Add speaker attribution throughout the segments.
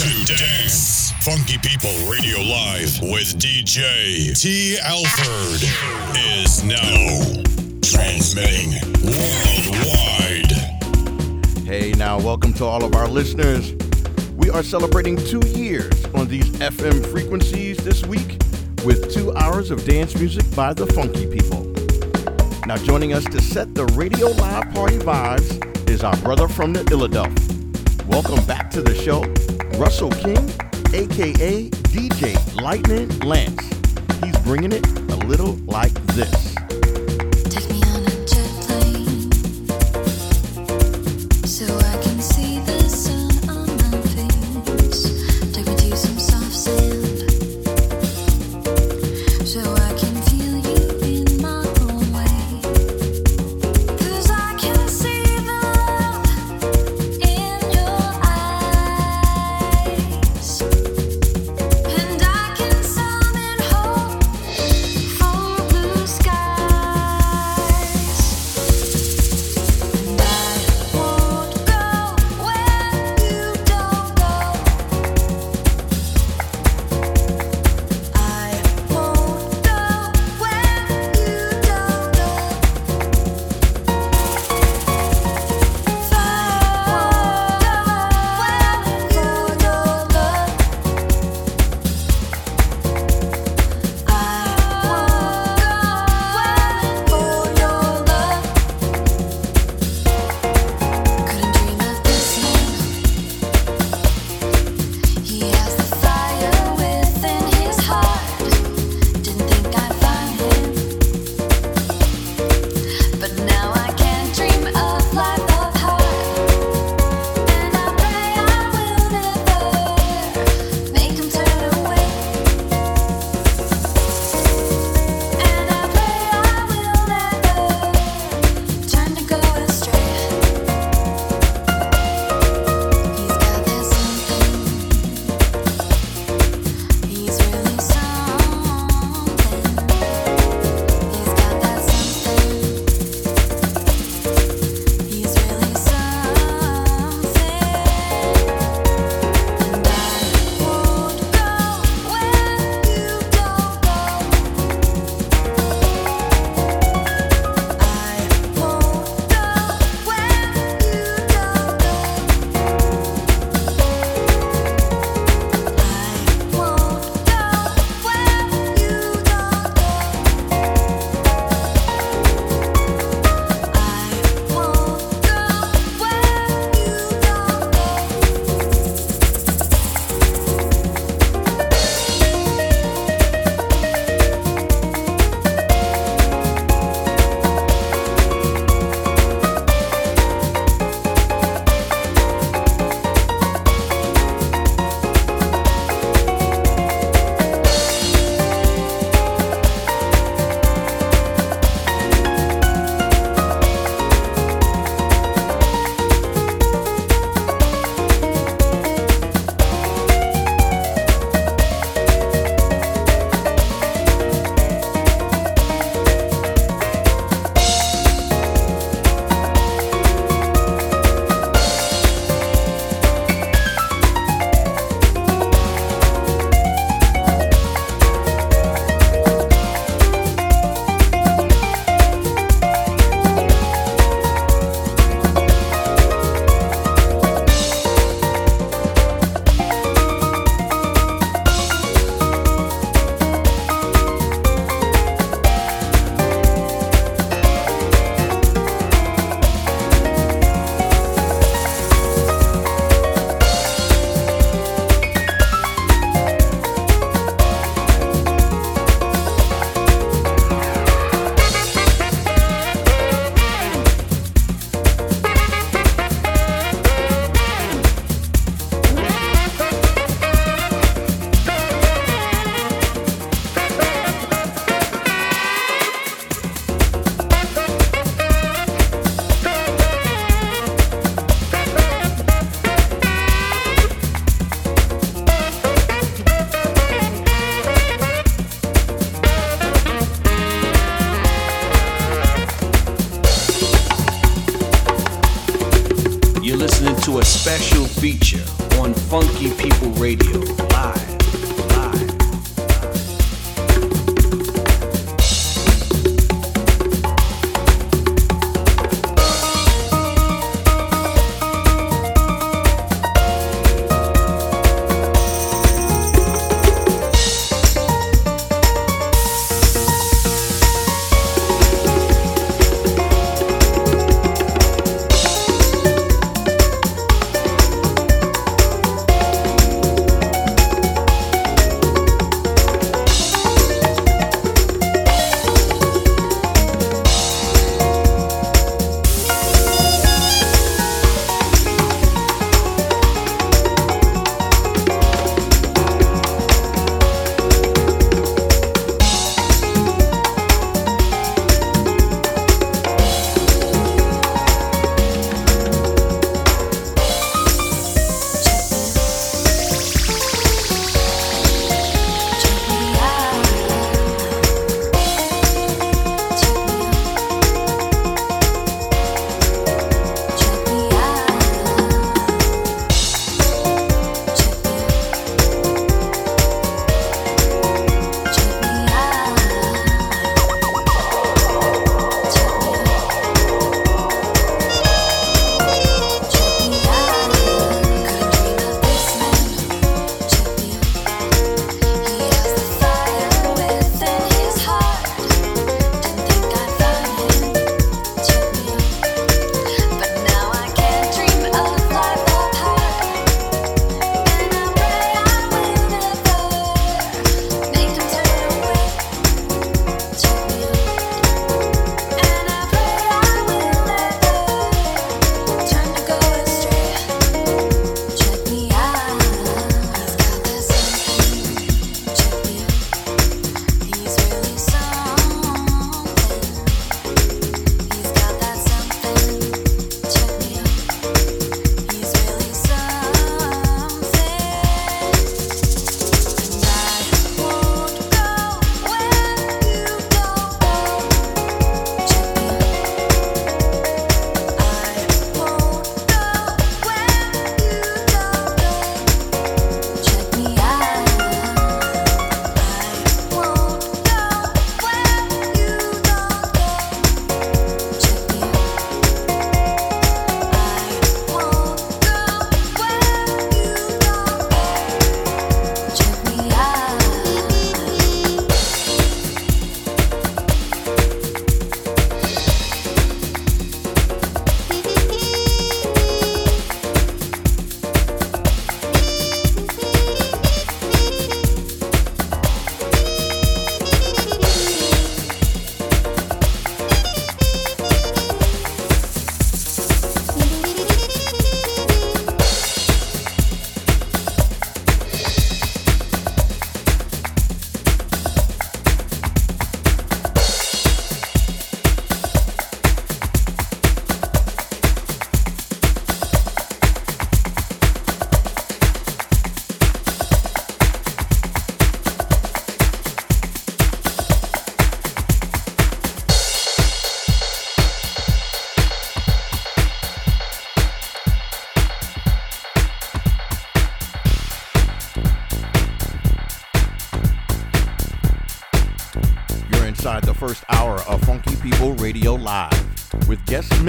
Speaker 1: to Dance. Funky People Radio Live with DJ T. Alford is now transmitting worldwide.
Speaker 2: Hey, now, welcome to all of our listeners. We are celebrating two years on these FM frequencies this week with two hours of dance music by the Funky People. Now, joining us to set the radio live party vibes is our brother from the Illadelph. Welcome back to the show, Russell King, aka DJ Lightnin' Lance. He's bringing it a little like this.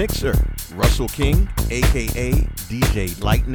Speaker 2: Mixer Russell King, aka DJ
Speaker 3: Lightnin'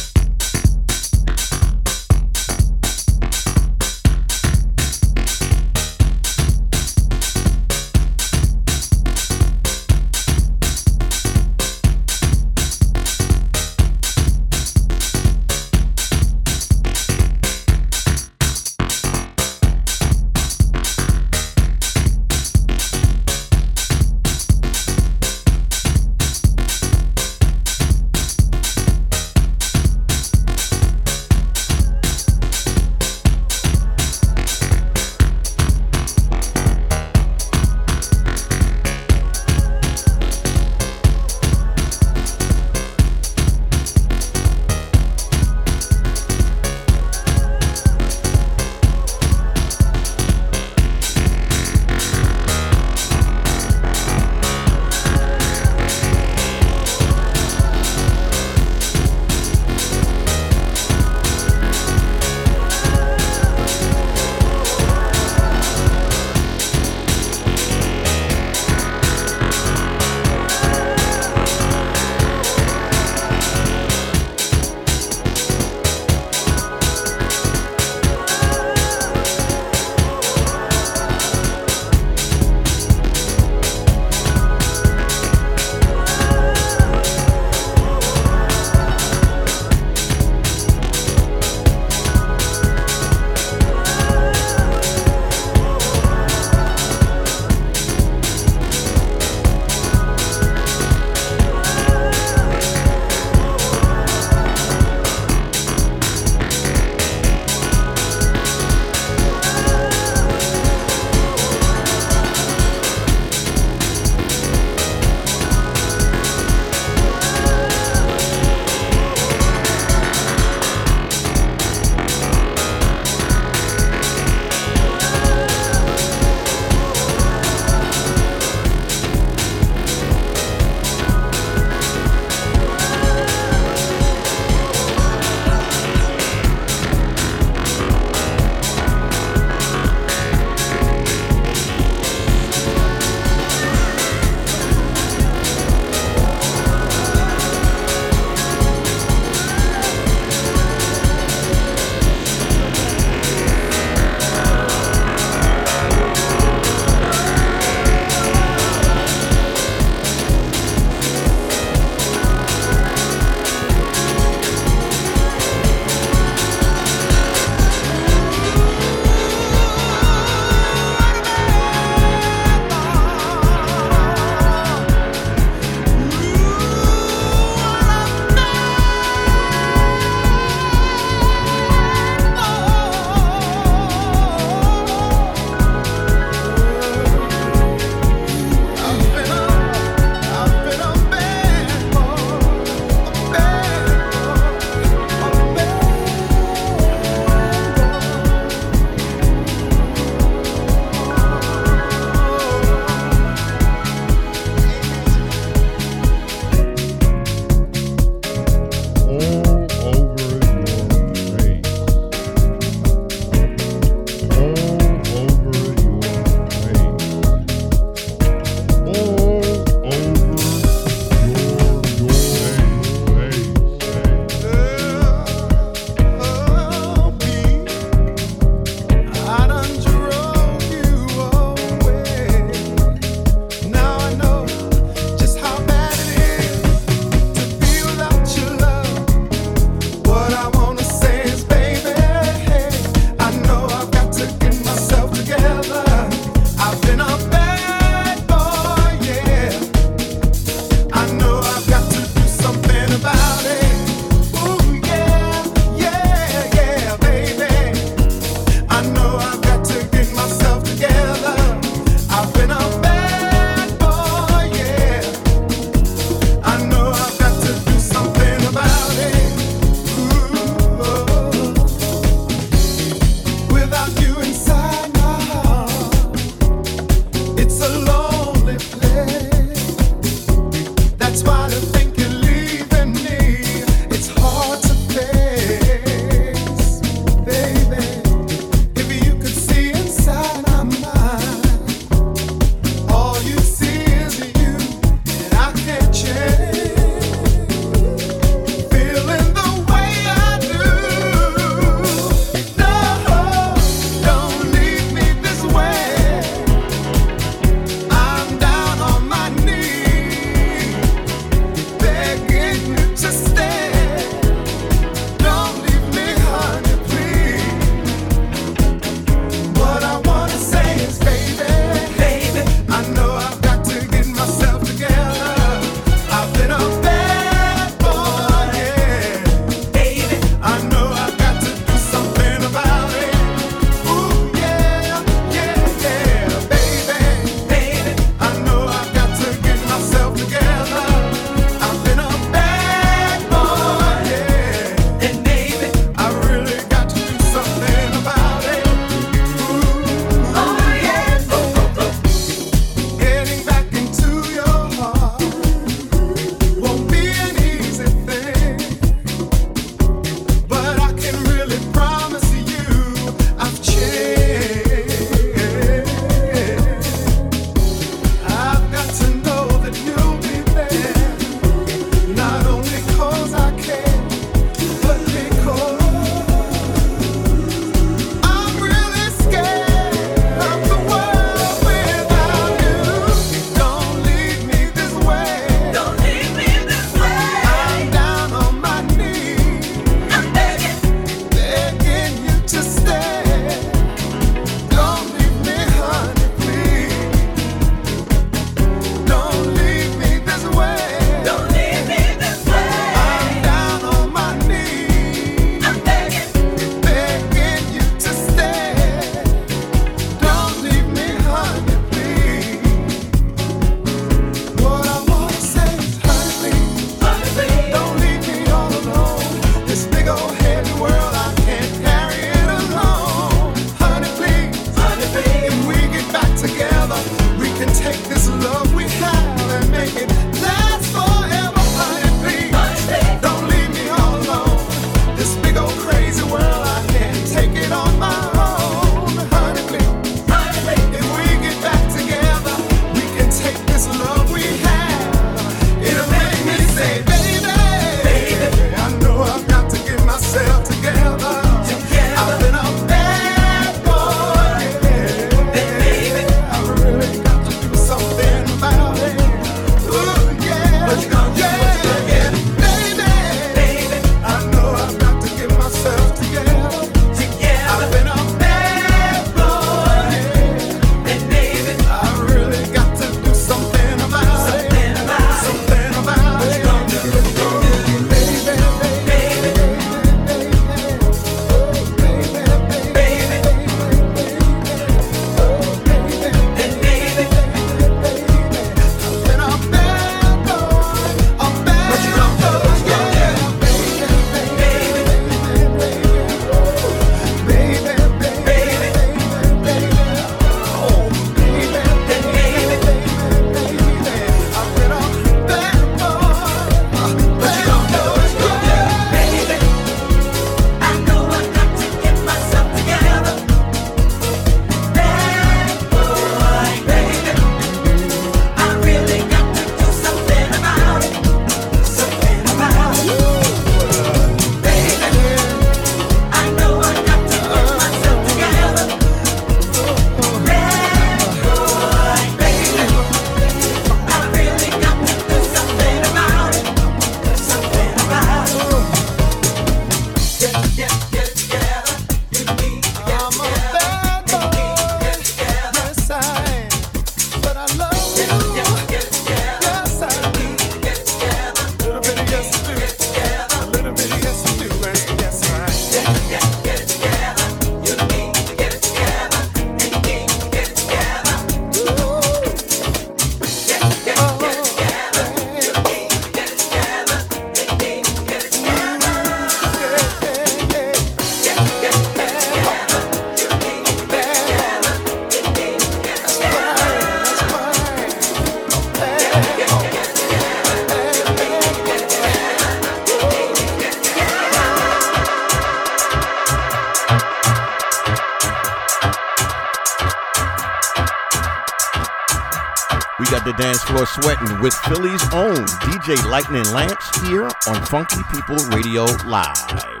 Speaker 3: with
Speaker 2: Philly's own DJ Lightnin' Lance here on Funky People Radio Live.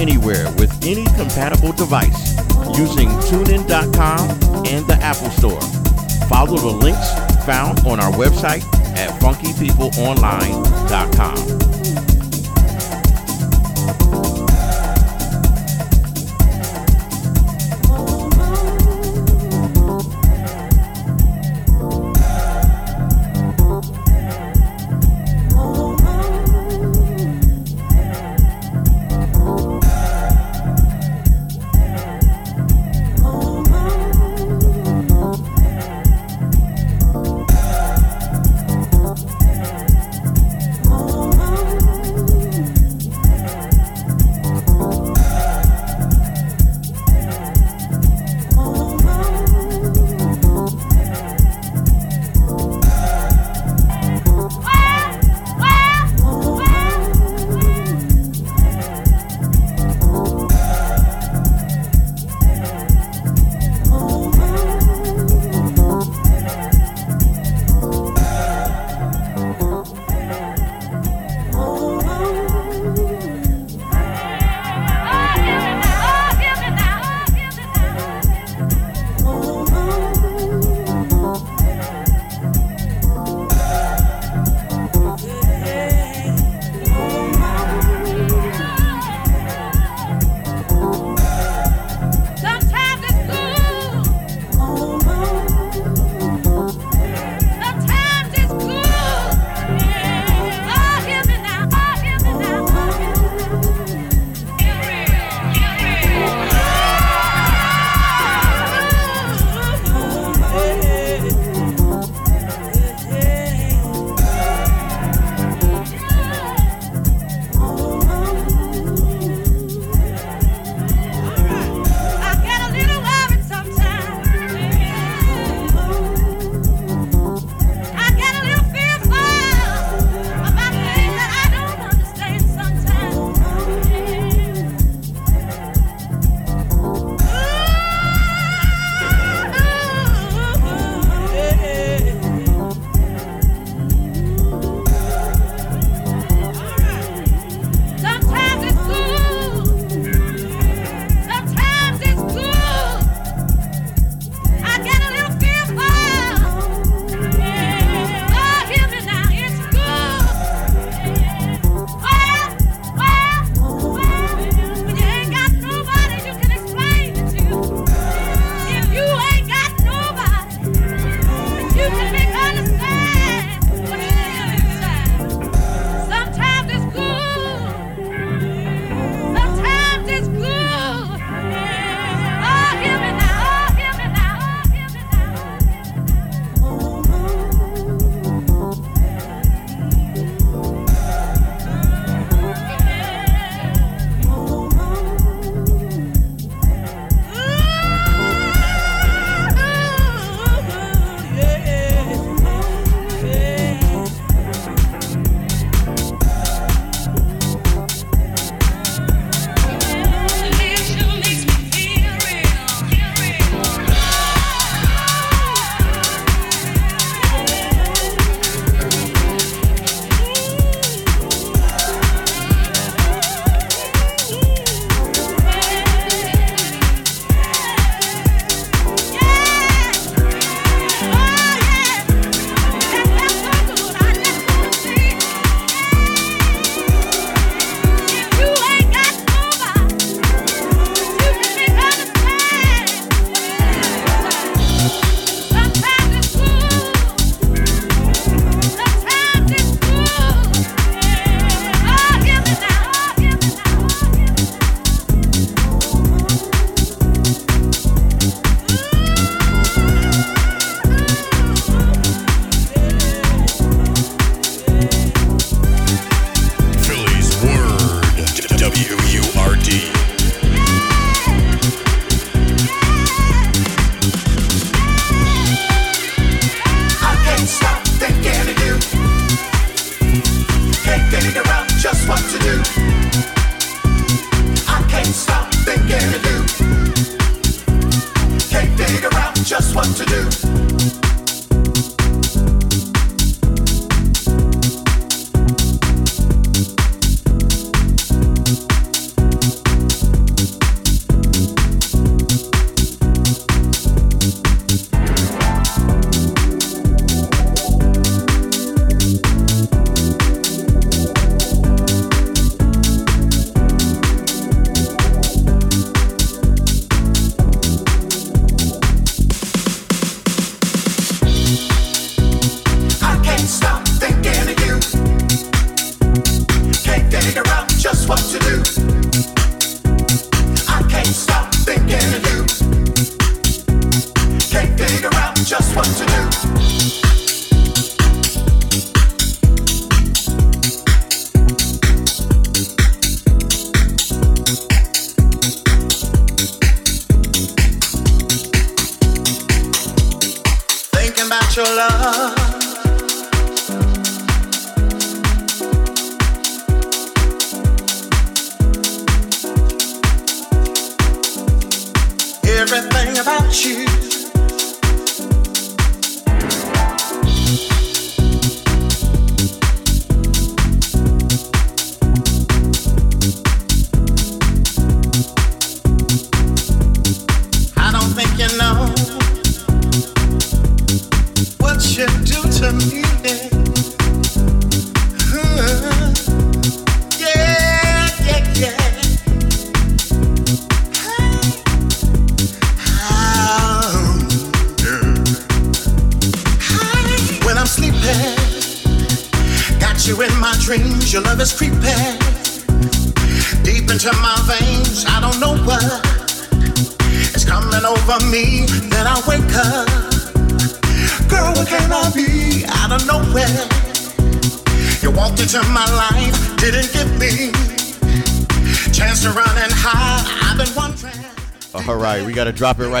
Speaker 2: Anywhere with any compatible device using tunein.com and the Apple Store. Follow the links found on our website at funkypeopleonline.com.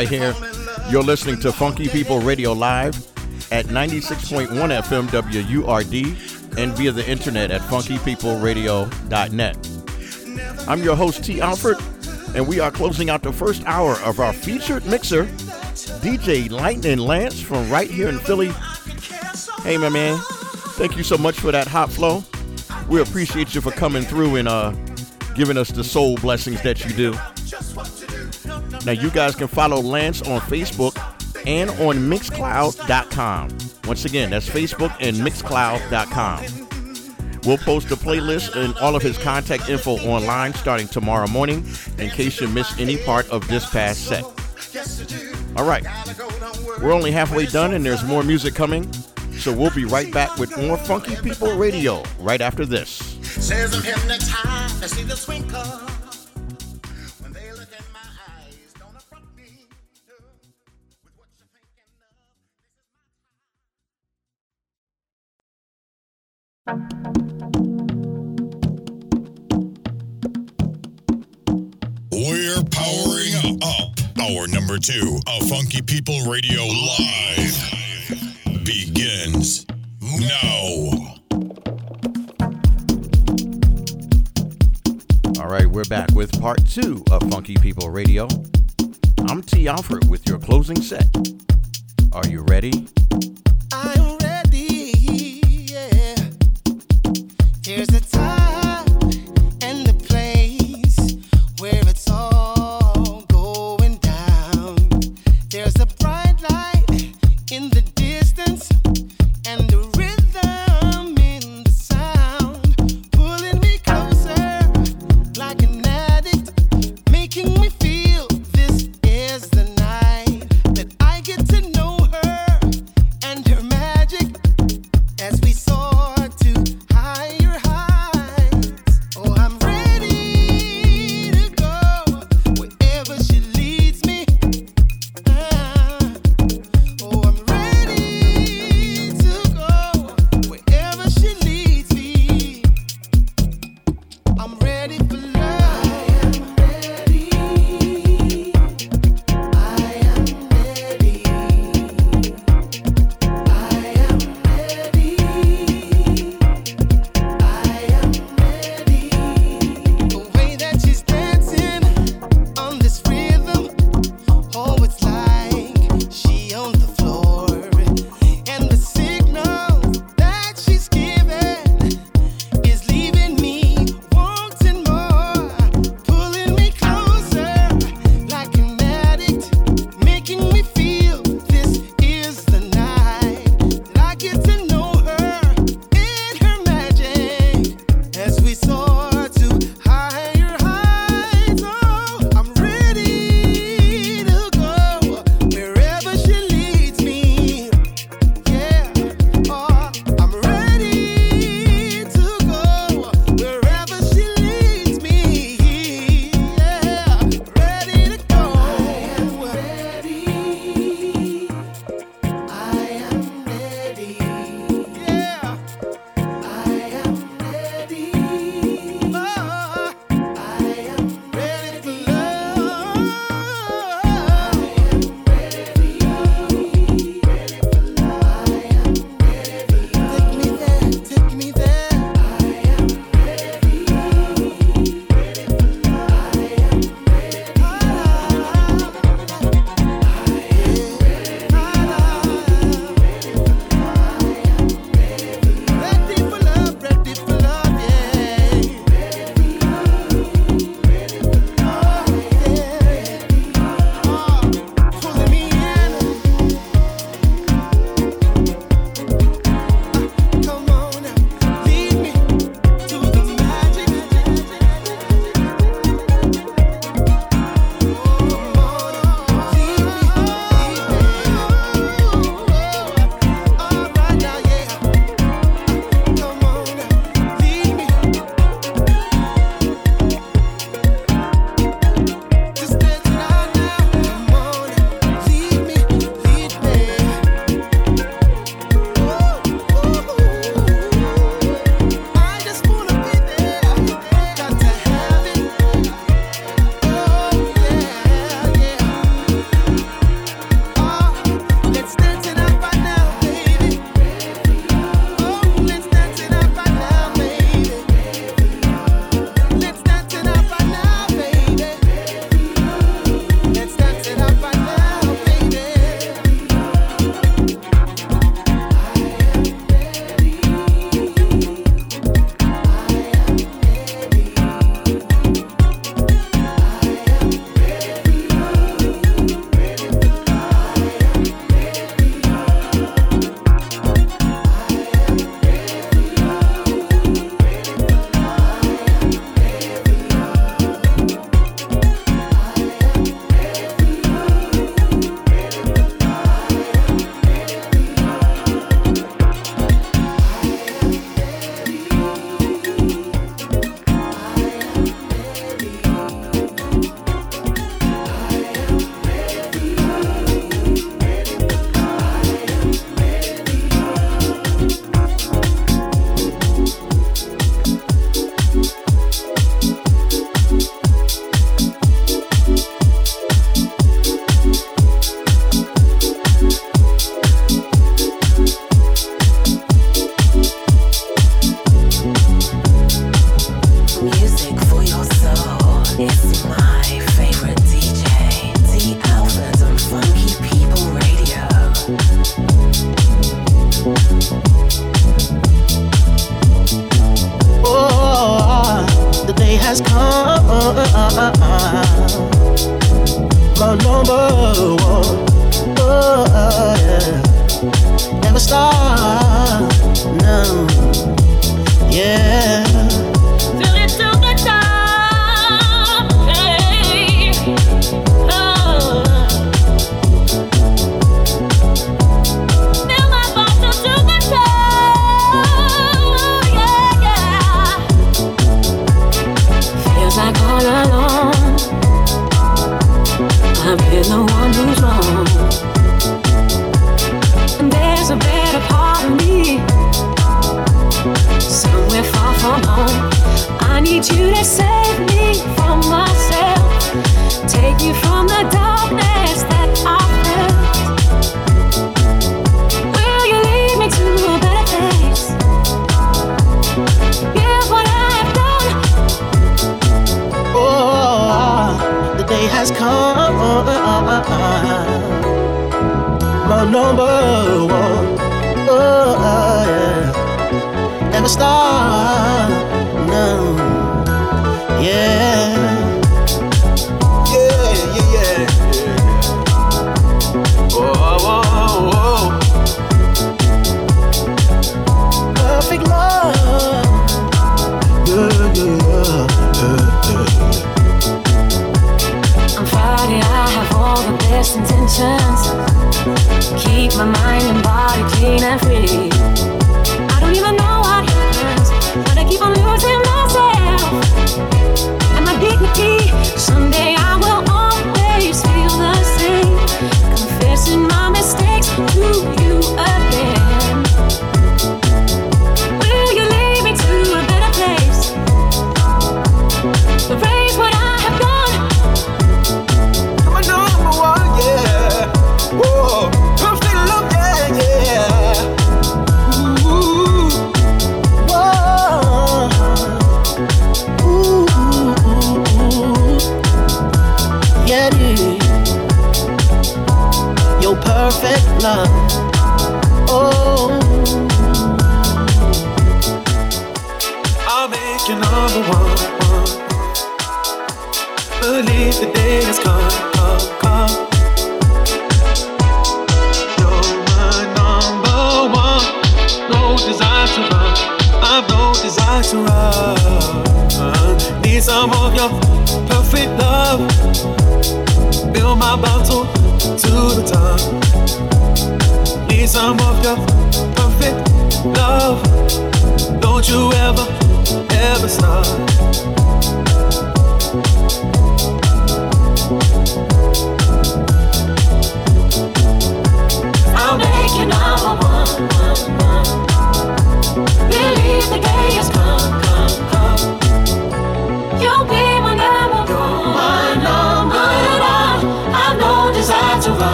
Speaker 2: right here. You're listening to Funky People Radio Live at 96.1 FM WURD and via the internet at funkypeopleradio.net. I'm your host, T. Alford, and we are closing out the first hour of our featured mixer, DJ Lightnin' Lance from right here in Philly. Hey, my man, thank you so much for that hot flow. We appreciate you for coming through and uh, giving us the soul blessings that you do. Now, you guys can follow Lance on Facebook and on Mixcloud.com. Once again, that's Facebook and Mixcloud.com. We'll post the playlist and all of his contact info online starting tomorrow morning in case you missed any part of this past set. All right, we're only halfway done and there's more music coming, so we'll be right back with more Funky People Radio right after this.
Speaker 1: We're powering up. Hour number two of Funky People Radio Live begins now.
Speaker 2: All right, we're back with part two of Funky People Radio. I'm T. Alford with your closing set. Are you ready?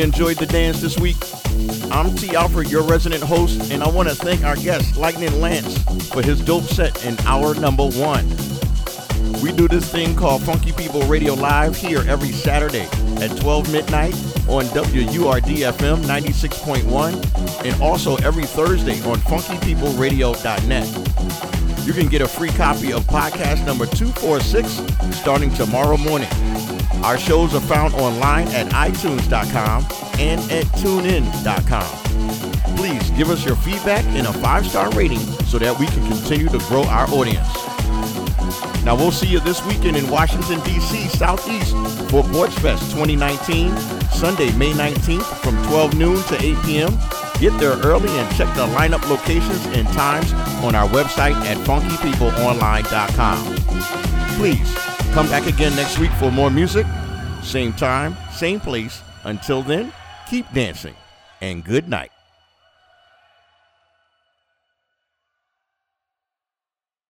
Speaker 4: You
Speaker 2: enjoyed the dance this week. I'm T. Alford, your resident host, and I want to thank our guest, Lightnin' Lance, for his dope set in hour number one. We do this thing called Funky People Radio Live here every Saturday at 12 midnight on WURD FM 96.1 and also every Thursday on funkypeopleradio.net. You can get a free copy of podcast number 246 starting tomorrow morning. Our shows are found online at itunes.com and at tunein.com. Please give us your feedback and a five star rating so that we can continue to grow our audience. Now we'll see you this weekend in Washington, D.C., Southeast for Porch Fest 2019, Sunday, May 19th from 12 noon to 8 p.m. Get there early and check the lineup locations and times on our website at funkypeopleonline.com. Please come back again next week for more music. Same time, same place. Until then, keep dancing and good night.